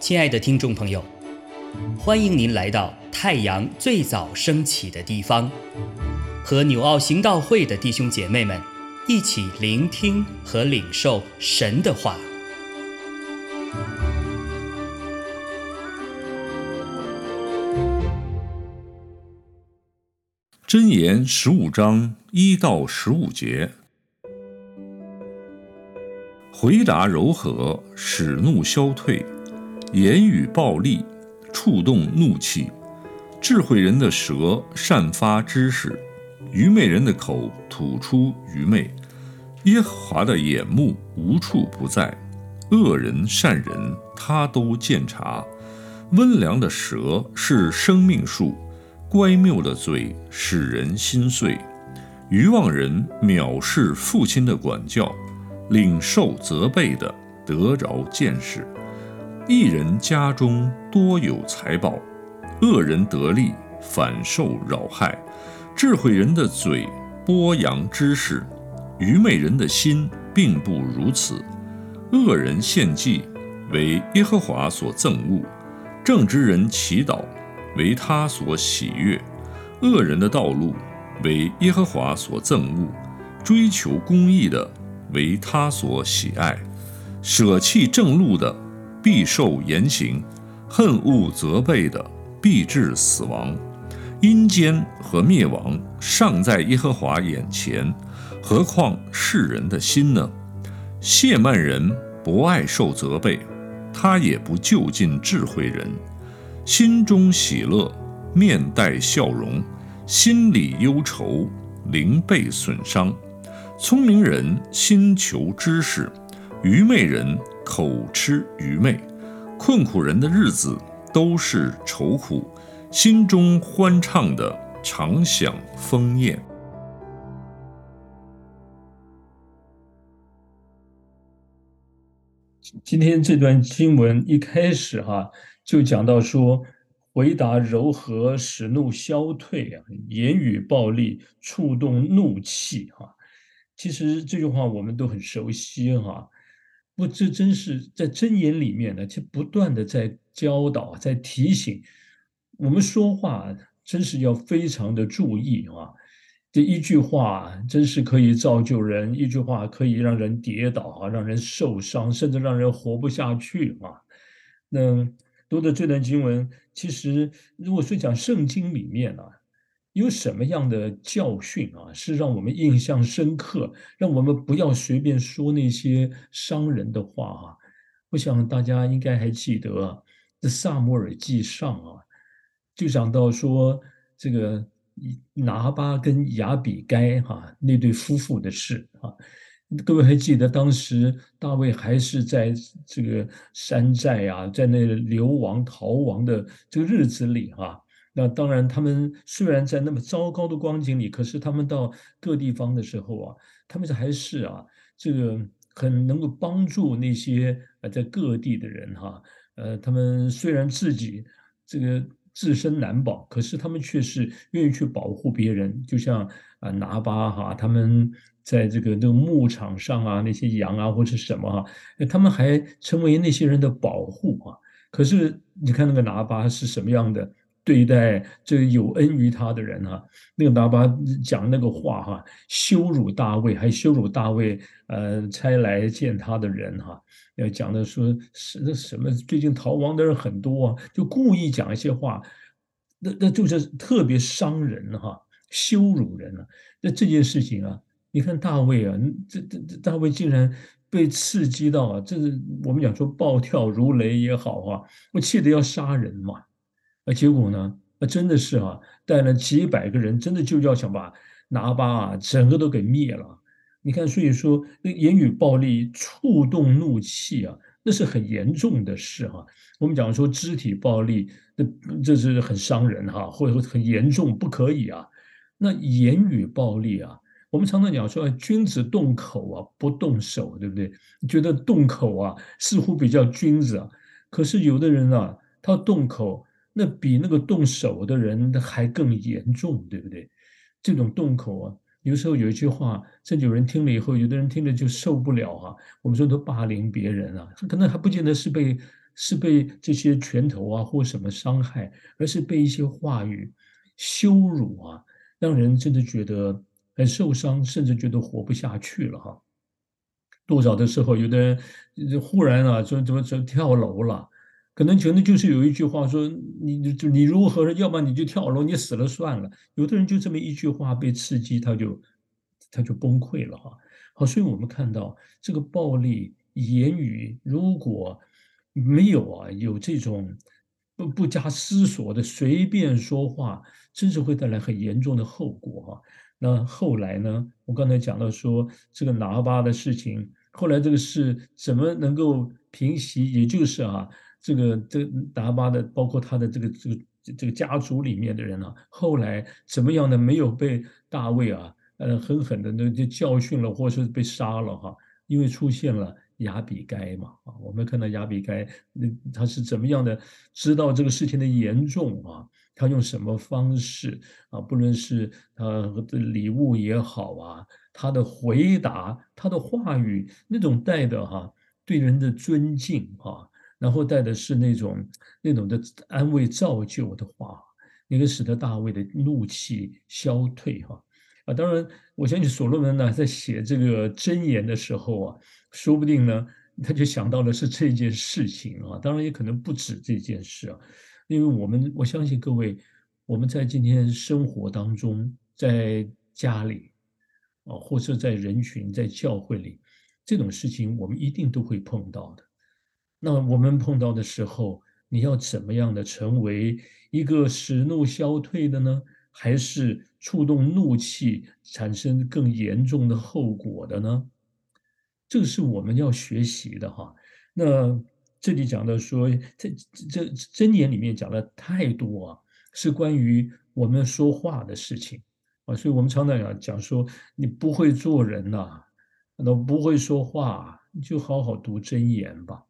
亲爱的听众朋友，欢迎您来到太阳最早升起的地方，和纽奥行道会的弟兄姐妹们一起聆听和领受神的话。箴言十五章一到十五节，回答柔和，使怒消退；言语暴力，触动怒气。智慧人的舌散发知识，愚昧人的口吐出愚昧。耶和华的眼目无处不在，恶人善人他都见察。温良的舌是生命树。乖谬的嘴使人心碎，愚妄人藐视父亲的管教，领受责备的得着见识。一人家中多有财宝，恶人得利反受扰害。智慧人的嘴播扬知识，愚昧人的心并不如此。恶人献祭为耶和华所憎恶，正直人祈祷。为他所喜悦，恶人的道路为耶和华所憎恶，追求公义的为他所喜爱，舍弃正路的必受严刑，恨恶责备的必致死亡。阴间和灭亡尚在耶和华眼前，何况世人的心呢？谢曼人不爱受责备，他也不就近智慧人。心中喜乐，面带笑容；心里忧愁，灵被损伤。聪明人心求知识，愚昧人口吃愚昧。困苦人的日子都是愁苦，心中欢畅的常享丰宴。今天这段经文一开始哈。就讲到说，回答柔和使怒消退啊，言语暴力触动怒气哈。其实这句话我们都很熟悉哈。不，这真是在箴言里面呢，就不断的在教导，在提醒我们说话，真是要非常的注意啊。这一句话真是可以造就人，一句话可以让人跌倒啊，让人受伤，甚至让人活不下去啊。那。读的这段经文，其实如果说讲圣经里面啊，有什么样的教训啊，是让我们印象深刻，让我们不要随便说那些伤人的话啊？我想大家应该还记得，这萨摩尔记上啊，就讲到说这个拿巴跟亚比该哈那对夫妇的事啊。各位还记得当时大卫还是在这个山寨啊，在那流亡逃亡的这个日子里哈？那当然，他们虽然在那么糟糕的光景里，可是他们到各地方的时候啊，他们还是啊，这个很能够帮助那些呃在各地的人哈。呃，他们虽然自己这个自身难保，可是他们却是愿意去保护别人，就像啊拿巴哈他们。在这个那个牧场上啊，那些羊啊或者什么哈，他们还成为那些人的保护啊。可是你看那个拿巴是什么样的对待这有恩于他的人哈？那个拿巴讲那个话哈，羞辱大卫，还羞辱大卫呃差来见他的人哈，要讲的说是那什么最近逃亡的人很多啊，就故意讲一些话，那那就是特别伤人哈，羞辱人啊。那这件事情啊。你看大卫啊，这这大卫竟然被刺激到啊！这是我们讲说暴跳如雷也好啊，我气得要杀人嘛！啊，结果呢，啊真的是啊，带了几百个人，真的就要想把拿巴啊整个都给灭了。你看，所以说那言语暴力触动怒气啊，那是很严重的事哈。我们讲说肢体暴力，那这是很伤人哈，或者说很严重，不可以啊。那言语暴力啊。我们常常讲说，君子动口啊，不动手，对不对？觉得动口啊，似乎比较君子啊。可是有的人啊，他动口，那比那个动手的人还更严重，对不对？这种动口啊，有时候有一句话，甚至有人听了以后，有的人听了就受不了啊。我们说都霸凌别人啊，可能还不见得是被是被这些拳头啊或什么伤害，而是被一些话语羞辱啊，让人真的觉得很受伤，甚至觉得活不下去了哈。多少的时候，有的人忽然啊，说怎么怎么跳楼了。可能可能就是有一句话说，你就你如何，要不然你就跳楼，你死了算了。有的人就这么一句话被刺激，他就他就崩溃了哈。好，所以我们看到这个暴力言语，如果没有啊，有这种不不加思索的随便说话，真是会带来很严重的后果哈。那后来呢，我刚才讲到说这个拿巴的事情，后来这个事怎么能够平息？也就是啊。这个这达巴的，包括他的这个这个这个家族里面的人啊，后来怎么样呢？没有被大卫啊，呃，狠狠的那就教训了，或是被杀了哈？因为出现了亚比该嘛啊，我们看到亚比该，那他是怎么样的？知道这个事情的严重啊？他用什么方式啊？不论是他的礼物也好啊，他的回答，他的话语，那种带的哈，对人的尊敬啊。然后带的是那种那种的安慰造就的话，那个使得大卫的怒气消退哈啊！当然，我相信所罗门呢在写这个箴言的时候啊，说不定呢他就想到的是这件事情啊。当然也可能不止这件事啊，因为我们我相信各位，我们在今天生活当中，在家里啊，或者在人群、在教会里，这种事情我们一定都会碰到的。那我们碰到的时候，你要怎么样的成为一个使怒消退的呢？还是触动怒气，产生更严重的后果的呢？这个是我们要学习的哈。那这里讲到说，这这箴言里面讲的太多啊，是关于我们说话的事情啊。所以我们常常讲讲说，你不会做人呐，那不会说话，你就好好读箴言吧。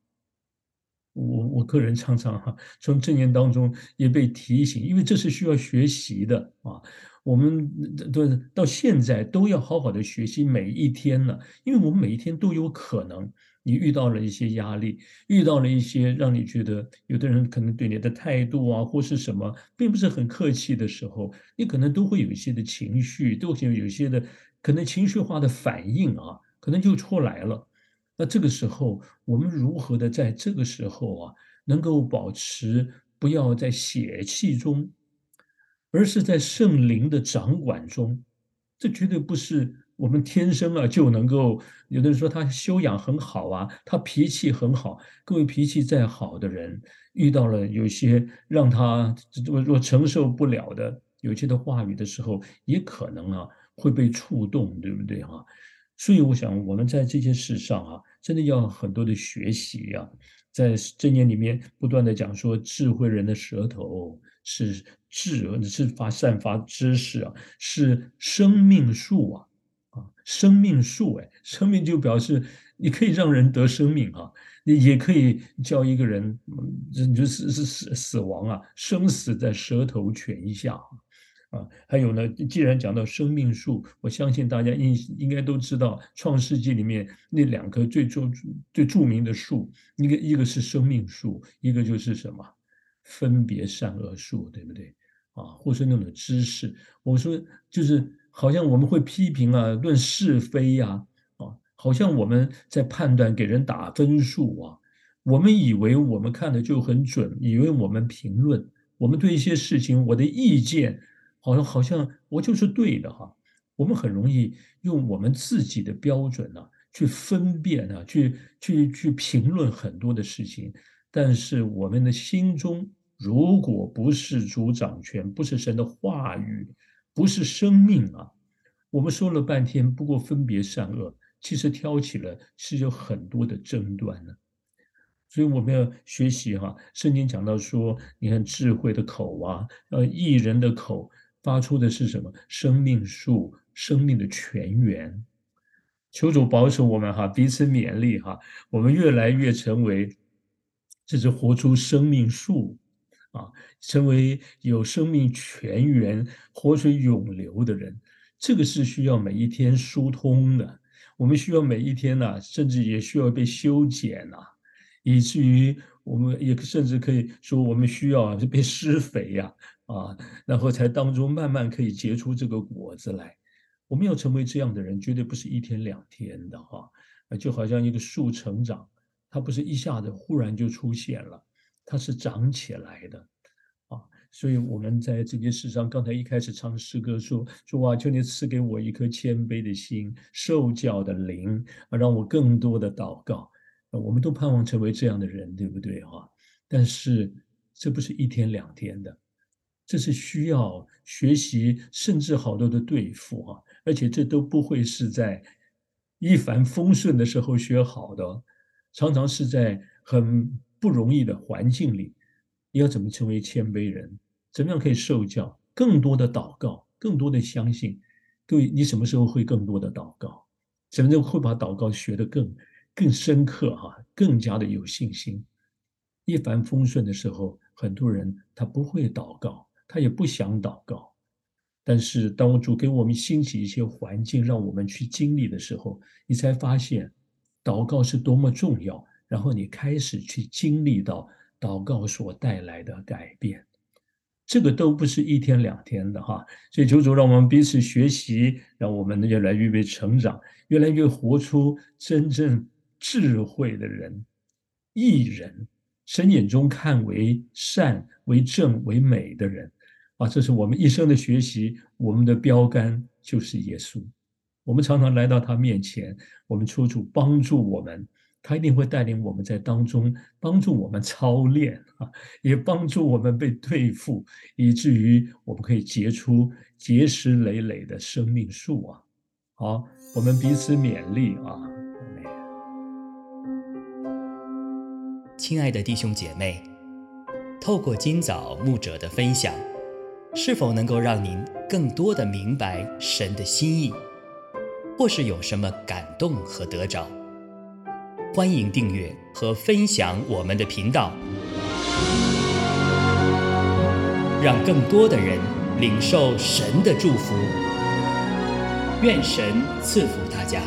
我我个人常常哈，从正言当中也被提醒，因为这是需要学习的啊。我们都到现在都要好好的学习每一天呢，因为我们每一天都有可能，你遇到了一些压力，遇到了一些让你觉得有的人可能对你的态度啊或是什么，并不是很客气的时候，你可能都会有一些的情绪，都会有些的可能情绪化的反应啊，可能就出来了。那这个时候，我们如何的在这个时候啊，能够保持不要在血气中，而是在圣灵的掌管中？这绝对不是我们天生啊就能够。有的人说他修养很好啊，他脾气很好。各位脾气再好的人，遇到了有些让他若若承受不了的有些的话语的时候，也可能啊会被触动，对不对哈？所以我想，我们在这件事上啊。真的要很多的学习呀，在正言里面不断的讲说，智慧人的舌头是智，是发散发知识啊，是生命树啊，啊，生命树哎，生命就表示你可以让人得生命啊，你也可以叫一个人，就是是死死亡啊，生死在舌头泉下。啊还有呢，既然讲到生命树，我相信大家应应该都知道，《创世纪》里面那两棵最著最著名的树，一个一个是生命树，一个就是什么分别善恶树，对不对？啊，或是那种知识，我说就是好像我们会批评啊，论是非呀，啊，好像我们在判断给人打分数啊，我们以为我们看的就很准，以为我们评论，我们对一些事情我的意见。好像好像我就是对的哈，我们很容易用我们自己的标准呢去分辨呢，去去去评论很多的事情，但是我们的心中如果不是主掌权，不是神的话语，不是生命啊，我们说了半天，不过分别善恶，其实挑起了是有很多的争端呢。所以我们要学习哈，圣经讲到说，你看智慧的口啊，呃，艺人的口。发出的是什么？生命树，生命的泉源。求主保守我们哈，彼此勉励哈，我们越来越成为这是活出生命树啊，成为有生命泉源、活水涌流的人。这个是需要每一天疏通的。我们需要每一天呢，甚至也需要被修剪呐，以至于我们也甚至可以说，我们需要被施肥呀，啊然后才当中慢慢可以结出这个果子来。我们要成为这样的人，绝对不是一天两天的哈，就好像一个树成长，它不是一下子忽然就出现了，它是长起来的啊。所以我们在这件事上，刚才一开始唱诗歌说：“说哇，求你赐给我一颗谦卑的心，受教的灵，啊，让我更多的祷告。”我们都盼望成为这样的人，对不对哈？但是这不是一天两天的，这是需要学习，甚至好多的对付啊。而且这都不会是在一帆风顺的时候学好的，常常是在很不容易的环境里。你要怎么成为谦卑人？怎么样可以受教？更多的祷告，更多的相信。各位，你什么时候会更多的祷告？什么时候会把祷告学得更更深刻？哈，更加的有信心。一帆风顺的时候，很多人他不会祷告，他也不想祷告。但是当主给我们兴起一些环境，让我们去经历的时候，你才发现祷告是多么重要。然后你开始去经历到。祷告所带来的改变，这个都不是一天两天的哈。所以求主让我们彼此学习，让我们越来越被成长，越来越活出真正智慧的人、艺人，神眼中看为善、为正、为美的人啊！这是我们一生的学习，我们的标杆就是耶稣。我们常常来到他面前，我们处处帮助我们。他一定会带领我们在当中帮助我们操练啊，也帮助我们被对付，以至于我们可以结出结实累累的生命树啊！好，我们彼此勉励啊！亲爱的弟兄姐妹，透过今早牧者的分享，是否能够让您更多的明白神的心意，或是有什么感动和得着？欢迎订阅和分享我们的频道，让更多的人领受神的祝福。愿神赐福大家。